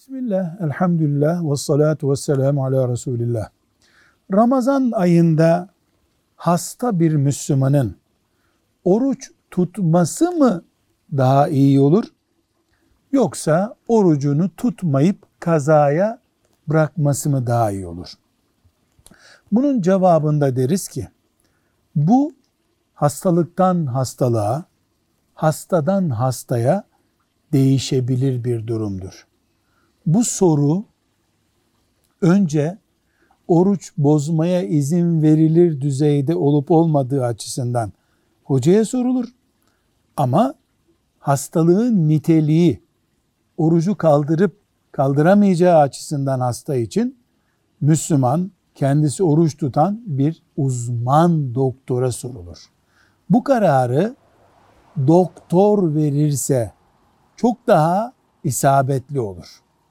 Bismillah, elhamdülillah ve salatu ve selamu ala Resulillah. Ramazan ayında hasta bir Müslümanın oruç tutması mı daha iyi olur? Yoksa orucunu tutmayıp kazaya bırakması mı daha iyi olur? Bunun cevabında deriz ki bu hastalıktan hastalığa, hastadan hastaya değişebilir bir durumdur. Bu soru önce oruç bozmaya izin verilir düzeyde olup olmadığı açısından hocaya sorulur. Ama hastalığın niteliği orucu kaldırıp kaldıramayacağı açısından hasta için Müslüman kendisi oruç tutan bir uzman doktora sorulur. Bu kararı doktor verirse çok daha isabetli olur.